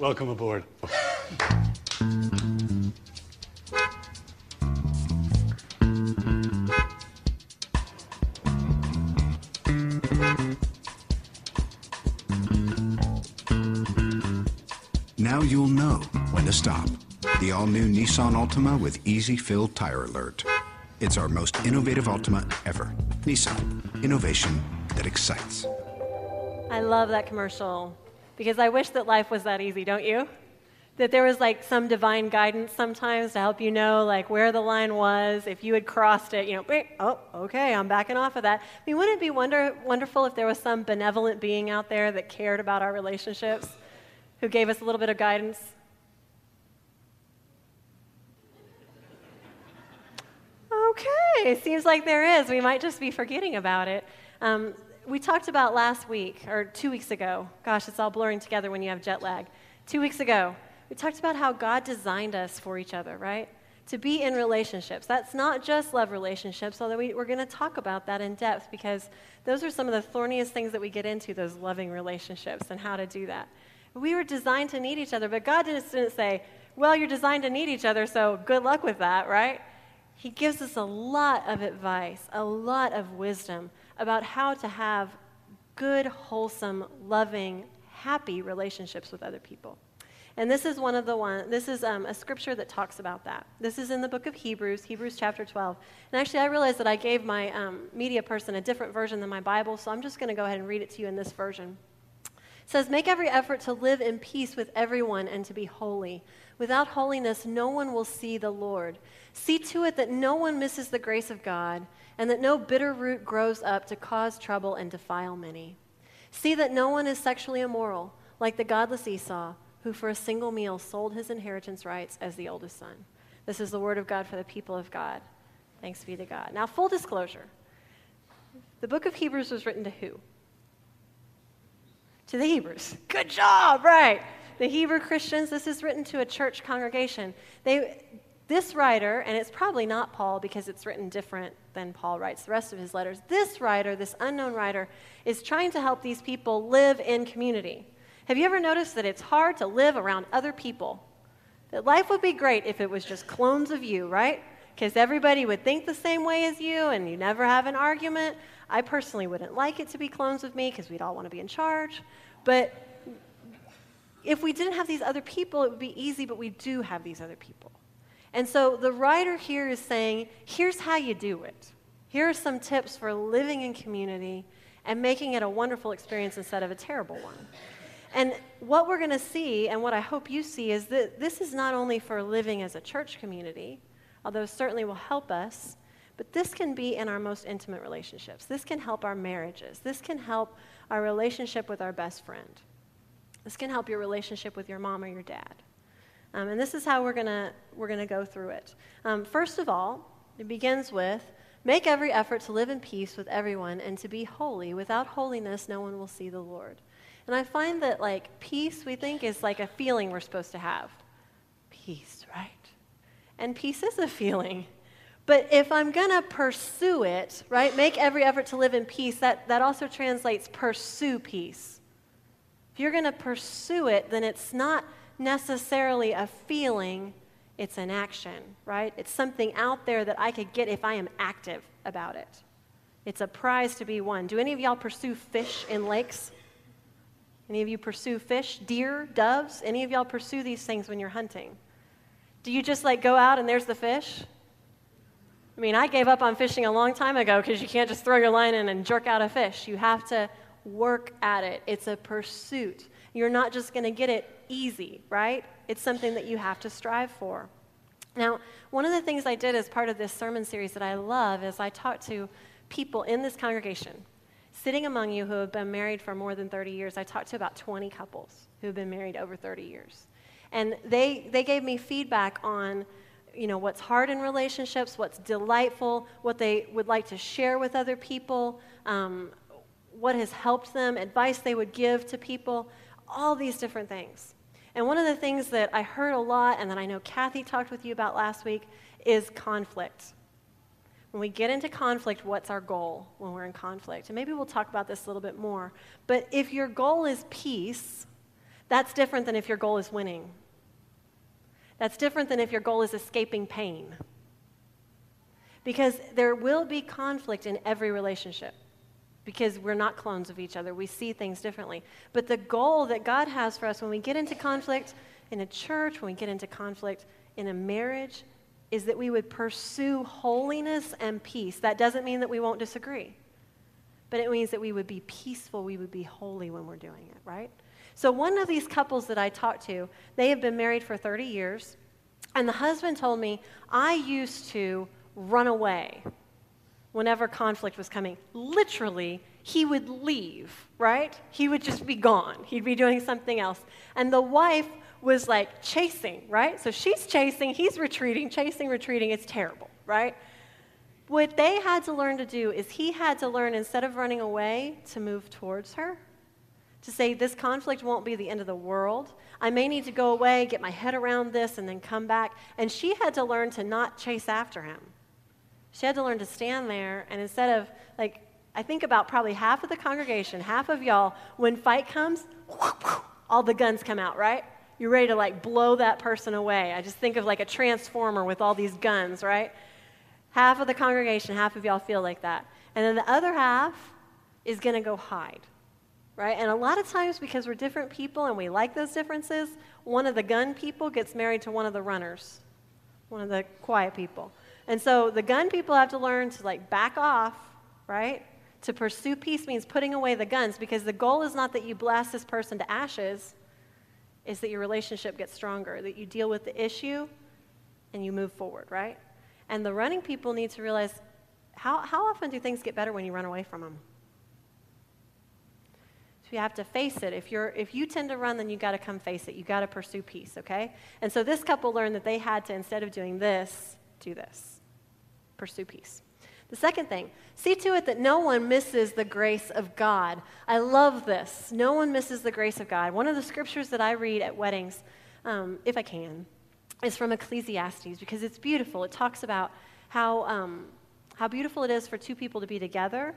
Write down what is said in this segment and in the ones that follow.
Welcome aboard. Now you'll know when to stop. The all-new Nissan Altima with Easy Fill Tire Alert. It's our most innovative Altima ever. Nissan, innovation that excites. I love that commercial because I wish that life was that easy, don't you? That there was like some divine guidance sometimes to help you know like where the line was. If you had crossed it, you know, "Beep, oh, okay, I'm backing off of that. I mean, wouldn't it be wonder, wonderful if there was some benevolent being out there that cared about our relationships, who gave us a little bit of guidance? Okay, seems like there is. We might just be forgetting about it. Um, we talked about last week, or two weeks ago. Gosh, it's all blurring together when you have jet lag. Two weeks ago, we talked about how God designed us for each other, right? To be in relationships. That's not just love relationships, although we, we're going to talk about that in depth because those are some of the thorniest things that we get into, those loving relationships and how to do that. We were designed to need each other, but God didn't say, well, you're designed to need each other, so good luck with that, right? He gives us a lot of advice, a lot of wisdom about how to have good, wholesome, loving, happy relationships with other people. And this is one of the one. This is um, a scripture that talks about that. This is in the book of Hebrews, Hebrews chapter 12. And actually, I realized that I gave my um, media person a different version than my Bible, so I'm just going to go ahead and read it to you in this version. Says, "Make every effort to live in peace with everyone and to be holy. Without holiness, no one will see the Lord. See to it that no one misses the grace of God, and that no bitter root grows up to cause trouble and defile many. See that no one is sexually immoral, like the godless Esau, who for a single meal sold his inheritance rights as the oldest son. This is the word of God for the people of God. Thanks be to God. Now, full disclosure the book of Hebrews was written to who? To the Hebrews. Good job, right. The Hebrew Christians, this is written to a church congregation. They, this writer, and it's probably not Paul because it's written different than Paul writes the rest of his letters, this writer, this unknown writer, is trying to help these people live in community. Have you ever noticed that it's hard to live around other people? That life would be great if it was just clones of you, right? Because everybody would think the same way as you and you never have an argument. I personally wouldn't like it to be clones of me because we'd all want to be in charge. But if we didn't have these other people, it would be easy, but we do have these other people. And so the writer here is saying, here's how you do it. Here are some tips for living in community and making it a wonderful experience instead of a terrible one. And what we're going to see, and what I hope you see, is that this is not only for living as a church community, although certainly will help us, but this can be in our most intimate relationships. This can help our marriages. This can help our relationship with our best friend. This can help your relationship with your mom or your dad. Um, and this is how we're going we're gonna go through it. Um, first of all, it begins with make every effort to live in peace with everyone and to be holy. Without holiness, no one will see the Lord. And I find that, like, peace we think is like a feeling we're supposed to have. Peace, right? And peace is a feeling. But if I'm going to pursue it, right, make every effort to live in peace, that, that also translates pursue peace. If you're going to pursue it, then it's not necessarily a feeling, it's an action, right? It's something out there that I could get if I am active about it. It's a prize to be won. Do any of y'all pursue fish in lakes? Any of you pursue fish, deer, doves? Any of y'all pursue these things when you're hunting? Do you just like go out and there's the fish? I mean, I gave up on fishing a long time ago because you can't just throw your line in and jerk out a fish. You have to work at it. It's a pursuit. You're not just going to get it easy, right? It's something that you have to strive for. Now, one of the things I did as part of this sermon series that I love is I talked to people in this congregation, sitting among you who have been married for more than 30 years. I talked to about 20 couples who have been married over 30 years. And they, they gave me feedback on you know what's hard in relationships what's delightful what they would like to share with other people um, what has helped them advice they would give to people all these different things and one of the things that I heard a lot, and that I know Kathy talked with you about last week, is conflict. When we get into conflict, what's our goal when we're in conflict? And maybe we'll talk about this a little bit more. But if your goal is peace, That's different than if your goal is winning. That's different than if your goal is escaping pain. Because there will be conflict in every relationship because we're not clones of each other. We see things differently. But the goal that God has for us when we get into conflict in a church, when we get into conflict in a marriage, is that we would pursue holiness and peace. That doesn't mean that we won't disagree, but it means that we would be peaceful, we would be holy when we're doing it, right? So, one of these couples that I talked to, they have been married for 30 years, and the husband told me, I used to run away whenever conflict was coming. Literally, he would leave, right? He would just be gone. He'd be doing something else. And the wife was like chasing, right? So she's chasing, he's retreating, chasing, retreating. It's terrible, right? What they had to learn to do is he had to learn, instead of running away, to move towards her. To say, this conflict won't be the end of the world. I may need to go away, get my head around this, and then come back. And she had to learn to not chase after him. She had to learn to stand there, and instead of, like, I think about probably half of the congregation, half of y'all, when fight comes, all the guns come out, right? You're ready to like blow that person away. I just think of like a transformer with all these guns, right? Half of the congregation, half of y'all feel like that. And then the other half is going to go hide, right? And a lot of times, because we're different people and we like those differences, one of the gun people gets married to one of the runners, one of the quiet people. And so the gun people have to learn to like back off, right? To pursue peace means putting away the guns because the goal is not that you blast this person to ashes is that your relationship gets stronger, that you deal with the issue and you move forward, right? And the running people need to realize how, how often do things get better when you run away from them? So you have to face it. If, you're, if you tend to run, then you got to come face it. You got to pursue peace, okay? And so this couple learned that they had to, instead of doing this, do this pursue peace. The second thing, see to it that no one misses the grace of God. I love this. No one misses the grace of God. One of the scriptures that I read at weddings, um, if I can, is from Ecclesiastes because it's beautiful. It talks about how, um, how beautiful it is for two people to be together.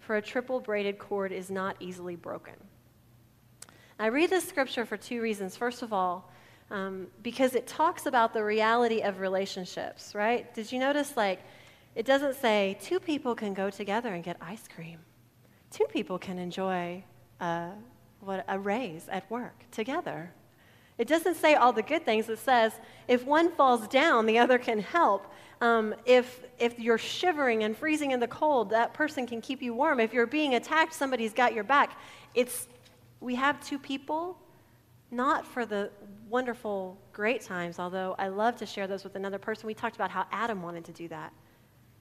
for a triple braided cord is not easily broken. I read this scripture for two reasons. First of all, um, because it talks about the reality of relationships, right? Did you notice, like, it doesn't say two people can go together and get ice cream. Two people can enjoy a, what, a raise at work together. It doesn't say all the good things. It says if one falls down, the other can help. Um, if, if you're shivering and freezing in the cold, that person can keep you warm. If you're being attacked, somebody's got your back. It's, we have two people, not for the wonderful, great times, although I love to share those with another person. We talked about how Adam wanted to do that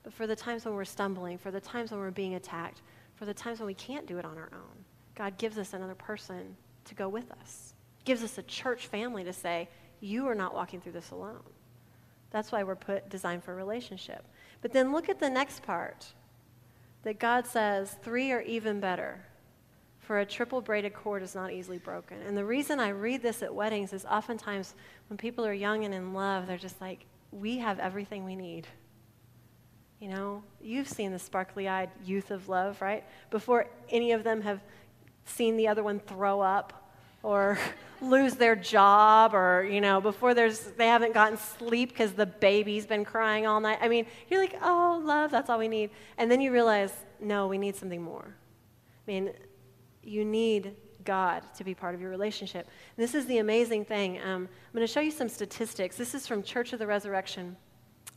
but for the times when we're stumbling, for the times when we're being attacked, for the times when we can't do it on our own. God gives us another person to go with us, gives us a church family to say, You are not walking through this alone. That's why we're put designed for relationship. But then look at the next part that God says three are even better. For a triple braided cord is not easily broken. And the reason I read this at weddings is oftentimes when people are young and in love, they're just like, we have everything we need. You know, you've seen the sparkly eyed youth of love, right? Before any of them have seen the other one throw up or lose their job or, you know, before there's, they haven't gotten sleep because the baby's been crying all night. I mean, you're like, oh, love, that's all we need. And then you realize, no, we need something more. I mean, you need God to be part of your relationship. And this is the amazing thing. Um, I'm going to show you some statistics. This is from Church of the Resurrection.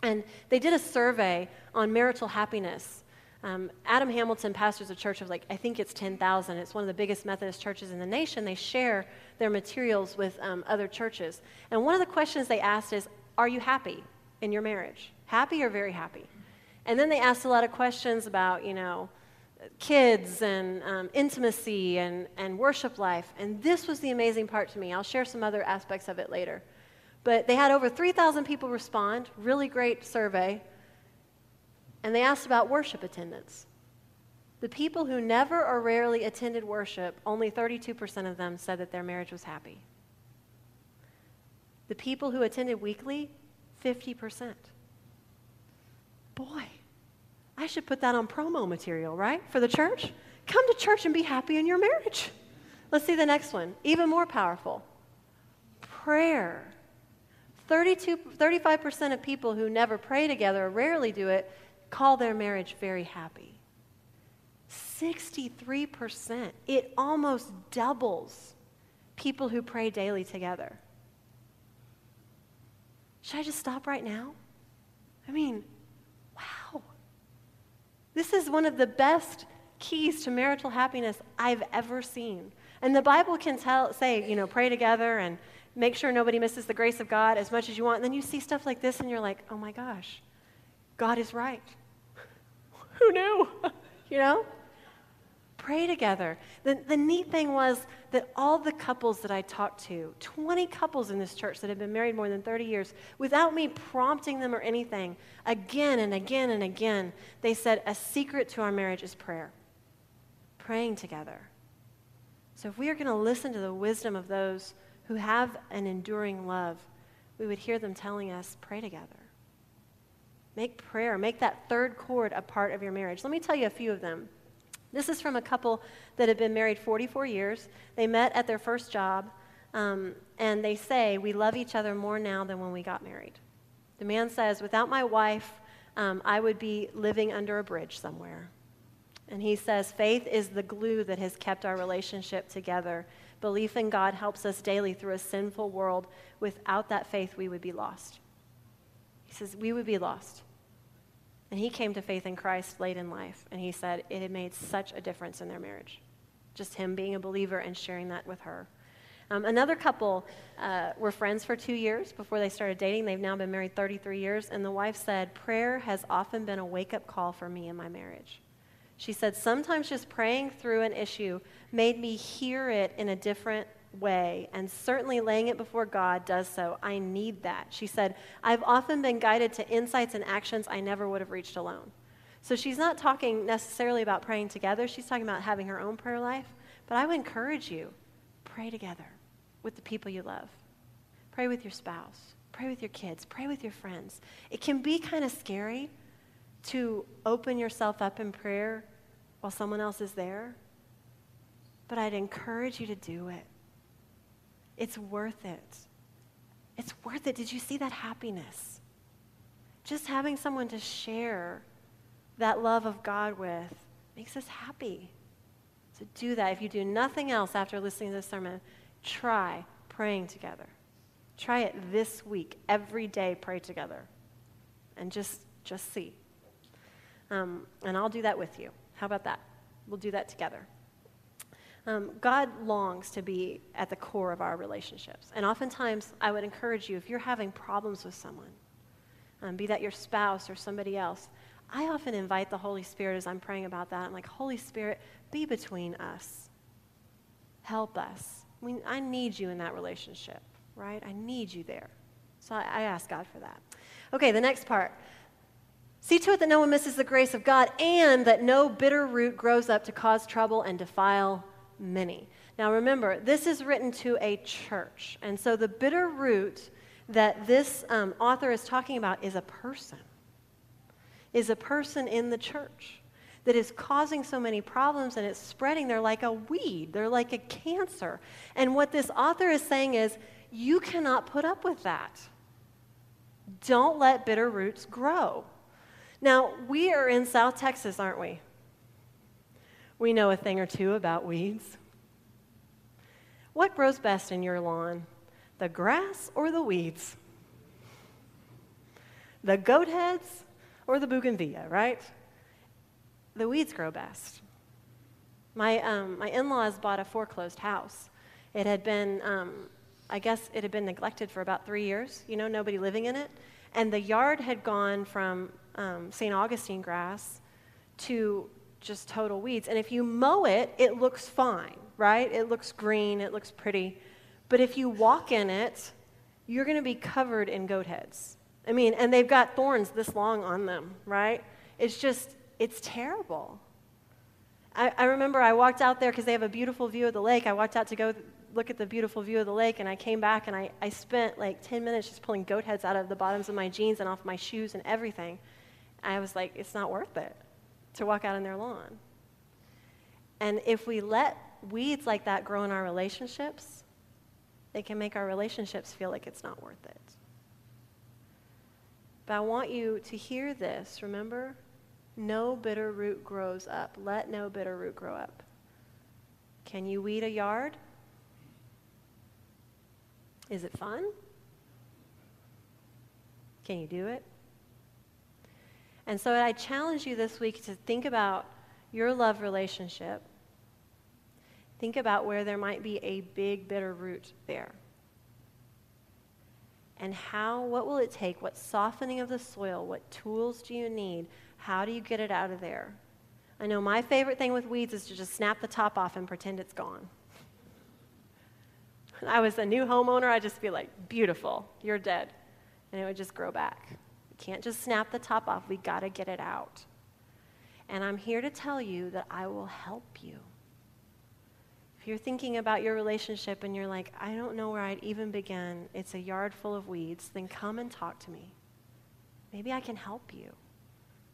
And they did a survey on marital happiness. Um, Adam Hamilton pastors a church of like, I think it's 10,000. It's one of the biggest Methodist churches in the nation. They share their materials with um, other churches. And one of the questions they asked is, Are you happy in your marriage? Happy or very happy? And then they asked a lot of questions about, you know, kids and um, intimacy and, and worship life. And this was the amazing part to me. I'll share some other aspects of it later. But they had over 3,000 people respond, really great survey. And they asked about worship attendance. The people who never or rarely attended worship, only 32% of them said that their marriage was happy. The people who attended weekly, 50%. Boy, I should put that on promo material, right? For the church? Come to church and be happy in your marriage. Let's see the next one. Even more powerful prayer. 32, 35% of people who never pray together or rarely do it call their marriage very happy. 63%. It almost doubles people who pray daily together. Should I just stop right now? I mean, wow. This is one of the best keys to marital happiness I've ever seen. And the Bible can tell, say, you know, pray together and make sure nobody misses the grace of God as much as you want. And then you see stuff like this and you're like, oh my gosh, God is right. Who knew? you know? Pray together. The, the neat thing was that all the couples that I talked to, 20 couples in this church that have been married more than 30 years, without me prompting them or anything, again and again and again, they said, a secret to our marriage is prayer. Praying together. So if we are going to listen to the wisdom of those who have an enduring love, we would hear them telling us, pray together. Make prayer, make that third cord a part of your marriage. Let me tell you a few of them. This is from a couple that have been married 44 years. They met at their first job, um, and they say, We love each other more now than when we got married. The man says, Without my wife, um, I would be living under a bridge somewhere. And he says, Faith is the glue that has kept our relationship together. Belief in God helps us daily through a sinful world. Without that faith, we would be lost. He says, We would be lost. And he came to faith in Christ late in life, and he said it had made such a difference in their marriage. Just him being a believer and sharing that with her. Um, another couple uh, were friends for two years before they started dating. They've now been married 33 years, and the wife said, Prayer has often been a wake up call for me in my marriage. She said, Sometimes just praying through an issue made me hear it in a different way, and certainly laying it before God does so. I need that. She said, I've often been guided to insights and actions I never would have reached alone. So she's not talking necessarily about praying together, she's talking about having her own prayer life. But I would encourage you pray together with the people you love, pray with your spouse, pray with your kids, pray with your friends. It can be kind of scary to open yourself up in prayer while someone else is there, but I'd encourage you to do it. It's worth it. It's worth it. Did you see that happiness? Just having someone to share that love of God with makes us happy. So do that. If you do nothing else after listening to this sermon, try praying together. Try it this week. Every day, pray together. And just, just see. Um, and I'll do that with you. How about that? We'll do that together. Um, God longs to be at the core of our relationships. And oftentimes, I would encourage you if you're having problems with someone, um, be that your spouse or somebody else, I often invite the Holy Spirit as I'm praying about that. I'm like, Holy Spirit, be between us. Help us. I, I need you in that relationship, right? I need you there. So I, I ask God for that. Okay, the next part. See to it that no one misses the grace of God and that no bitter root grows up to cause trouble and defile many. Now remember, this is written to a church. And so the bitter root that this um, author is talking about is a person, is a person in the church that is causing so many problems and it's spreading. They're like a weed, they're like a cancer. And what this author is saying is, you cannot put up with that. Don't let bitter roots grow. Now, we are in South Texas, aren't we? We know a thing or two about weeds. What grows best in your lawn, the grass or the weeds? The goat heads or the bougainvillea, right? The weeds grow best. My, um, my in laws bought a foreclosed house. It had been, um, I guess, it had been neglected for about three years, you know, nobody living in it. And the yard had gone from um, St. Augustine grass to just total weeds. And if you mow it, it looks fine, right? It looks green, it looks pretty. But if you walk in it, you're going to be covered in goat heads. I mean, and they've got thorns this long on them, right? It's just, it's terrible. I, I remember I walked out there because they have a beautiful view of the lake. I walked out to go look at the beautiful view of the lake, and I came back and I, I spent like 10 minutes just pulling goat heads out of the bottoms of my jeans and off my shoes and everything. I was like, it's not worth it to walk out on their lawn. And if we let weeds like that grow in our relationships, they can make our relationships feel like it's not worth it. But I want you to hear this, remember? No bitter root grows up. Let no bitter root grow up. Can you weed a yard? Is it fun? Can you do it? And so I challenge you this week to think about your love relationship. Think about where there might be a big bitter root there. And how, what will it take? What softening of the soil? What tools do you need? How do you get it out of there? I know my favorite thing with weeds is to just snap the top off and pretend it's gone. When I was a new homeowner, I'd just be like, beautiful, you're dead. And it would just grow back. Can't just snap the top off, we got to get it out. And I'm here to tell you that I will help you. If you're thinking about your relationship and you're like, I don't know where I'd even begin, it's a yard full of weeds, then come and talk to me. Maybe I can help you.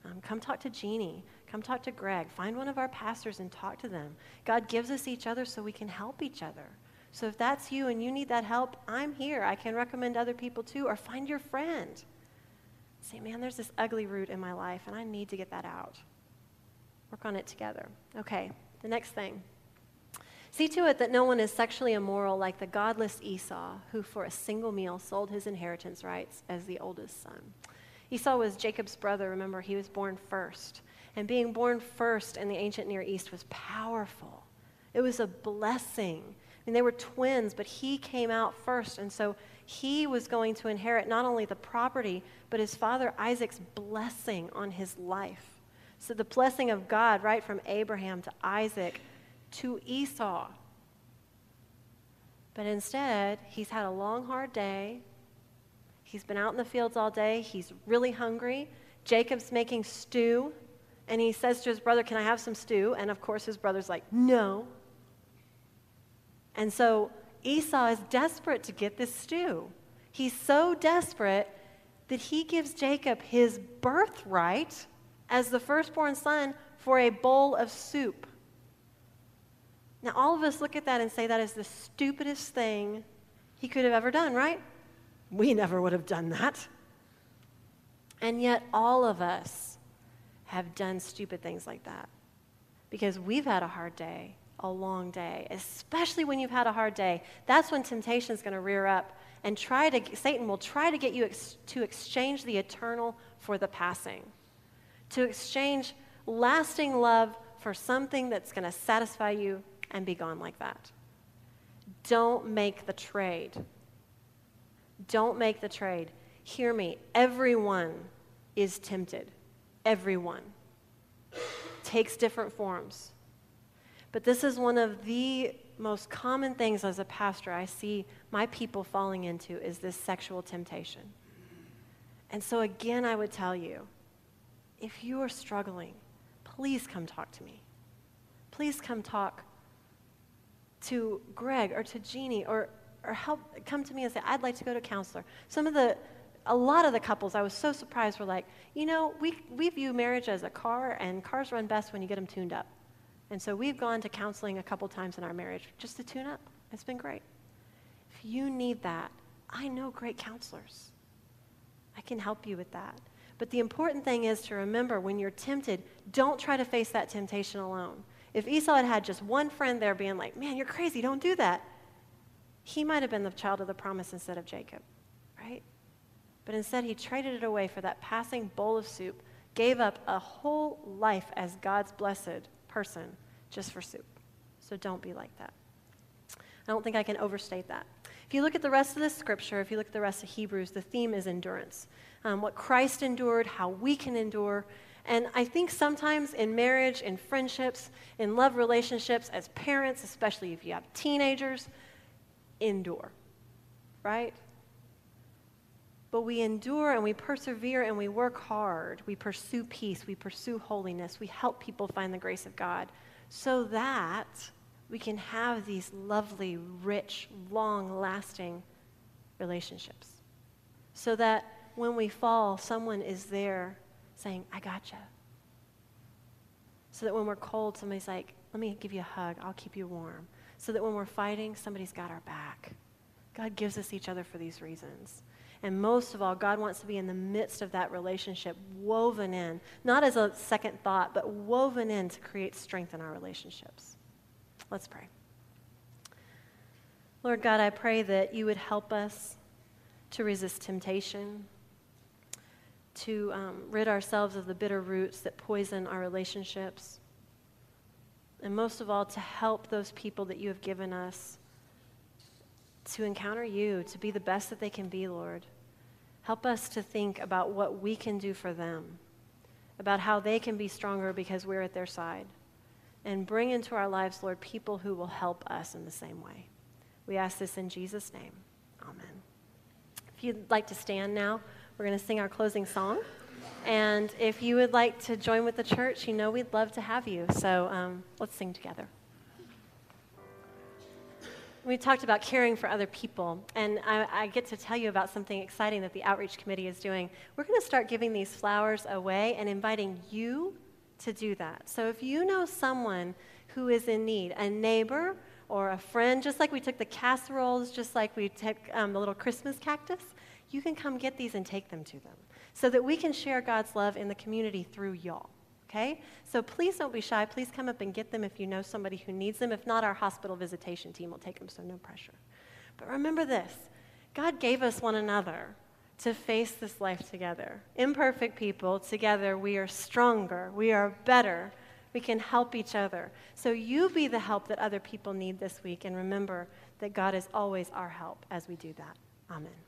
Um, come talk to Jeannie. Come talk to Greg. Find one of our pastors and talk to them. God gives us each other so we can help each other. So if that's you and you need that help, I'm here. I can recommend other people too, or find your friend. Say, man, there's this ugly root in my life, and I need to get that out. Work on it together. Okay, the next thing. See to it that no one is sexually immoral like the godless Esau, who for a single meal sold his inheritance rights as the oldest son. Esau was Jacob's brother. Remember, he was born first. And being born first in the ancient Near East was powerful, it was a blessing I mean, they were twins, but he came out first. And so he was going to inherit not only the property, but his father Isaac's blessing on his life. So the blessing of God, right from Abraham to Isaac to Esau. But instead, he's had a long, hard day. He's been out in the fields all day. He's really hungry. Jacob's making stew. And he says to his brother, Can I have some stew? And of course, his brother's like, No. And so Esau is desperate to get this stew. He's so desperate that he gives Jacob his birthright as the firstborn son for a bowl of soup. Now, all of us look at that and say that is the stupidest thing he could have ever done, right? We never would have done that. And yet, all of us have done stupid things like that because we've had a hard day a long day, especially when you've had a hard day. That's when temptation is going to rear up and try to, Satan will try to get you ex, to exchange the eternal for the passing, to exchange lasting love for something that's going to satisfy you and be gone like that. Don't make the trade. Don't make the trade. Hear me. Everyone is tempted. Everyone. Takes different forms. But this is one of the most common things as a pastor I see my people falling into is this sexual temptation. And so again I would tell you, if you are struggling, please come talk to me. Please come talk to Greg or to Jeannie or or help come to me and say I'd like to go to a counselor. Some of the a lot of the couples I was so surprised were like, you know, we we view marriage as a car and cars run best when you get them tuned up. And so we've gone to counseling a couple times in our marriage just to tune up. It's been great. If you need that, I know great counselors. I can help you with that. But the important thing is to remember when you're tempted, don't try to face that temptation alone. If Esau had had just one friend there being like, man, you're crazy, don't do that, he might have been the child of the promise instead of Jacob, right? But instead, he traded it away for that passing bowl of soup, gave up a whole life as God's blessed person just for soup. So don't be like that. I don't think I can overstate that. If you look at the rest of the scripture, if you look at the rest of Hebrews, the theme is endurance. Um, what Christ endured, how we can endure. And I think sometimes in marriage, in friendships, in love relationships, as parents, especially if you have teenagers, endure, right? But we endure and we persevere and we work hard. We pursue peace, we pursue holiness, we help people find the grace of God so that we can have these lovely, rich, long lasting relationships. So that when we fall, someone is there saying, I gotcha. So that when we're cold, somebody's like, let me give you a hug, I'll keep you warm. So that when we're fighting, somebody's got our back. God gives us each other for these reasons. And most of all, God wants to be in the midst of that relationship, woven in, not as a second thought, but woven in to create strength in our relationships. Let's pray. Lord God, I pray that you would help us to resist temptation, to um, rid ourselves of the bitter roots that poison our relationships, and most of all, to help those people that you have given us to encounter you, to be the best that they can be, Lord. Help us to think about what we can do for them, about how they can be stronger because we're at their side. And bring into our lives, Lord, people who will help us in the same way. We ask this in Jesus' name. Amen. If you'd like to stand now, we're going to sing our closing song. And if you would like to join with the church, you know we'd love to have you. So um, let's sing together we talked about caring for other people, and I, I, get to tell you about something exciting that the Outreach Committee is doing. We're going to start giving these flowers away and inviting you to do that. So if you know someone who is in need, a neighbor or a friend, just like we took the casseroles, just like we took um, the little Christmas cactus, you can come get these and take them to them so that we can share God's love in the community through y'all. Okay? So please don't be shy. Please come up and get them if you know somebody who needs them. If not, our hospital visitation team will take them, so no pressure. But remember this God gave us one another to face this life together. Imperfect people, together we are stronger, we are better, we can help each other. So you be the help that other people need this week, and remember that God is always our help as we do that. Amen.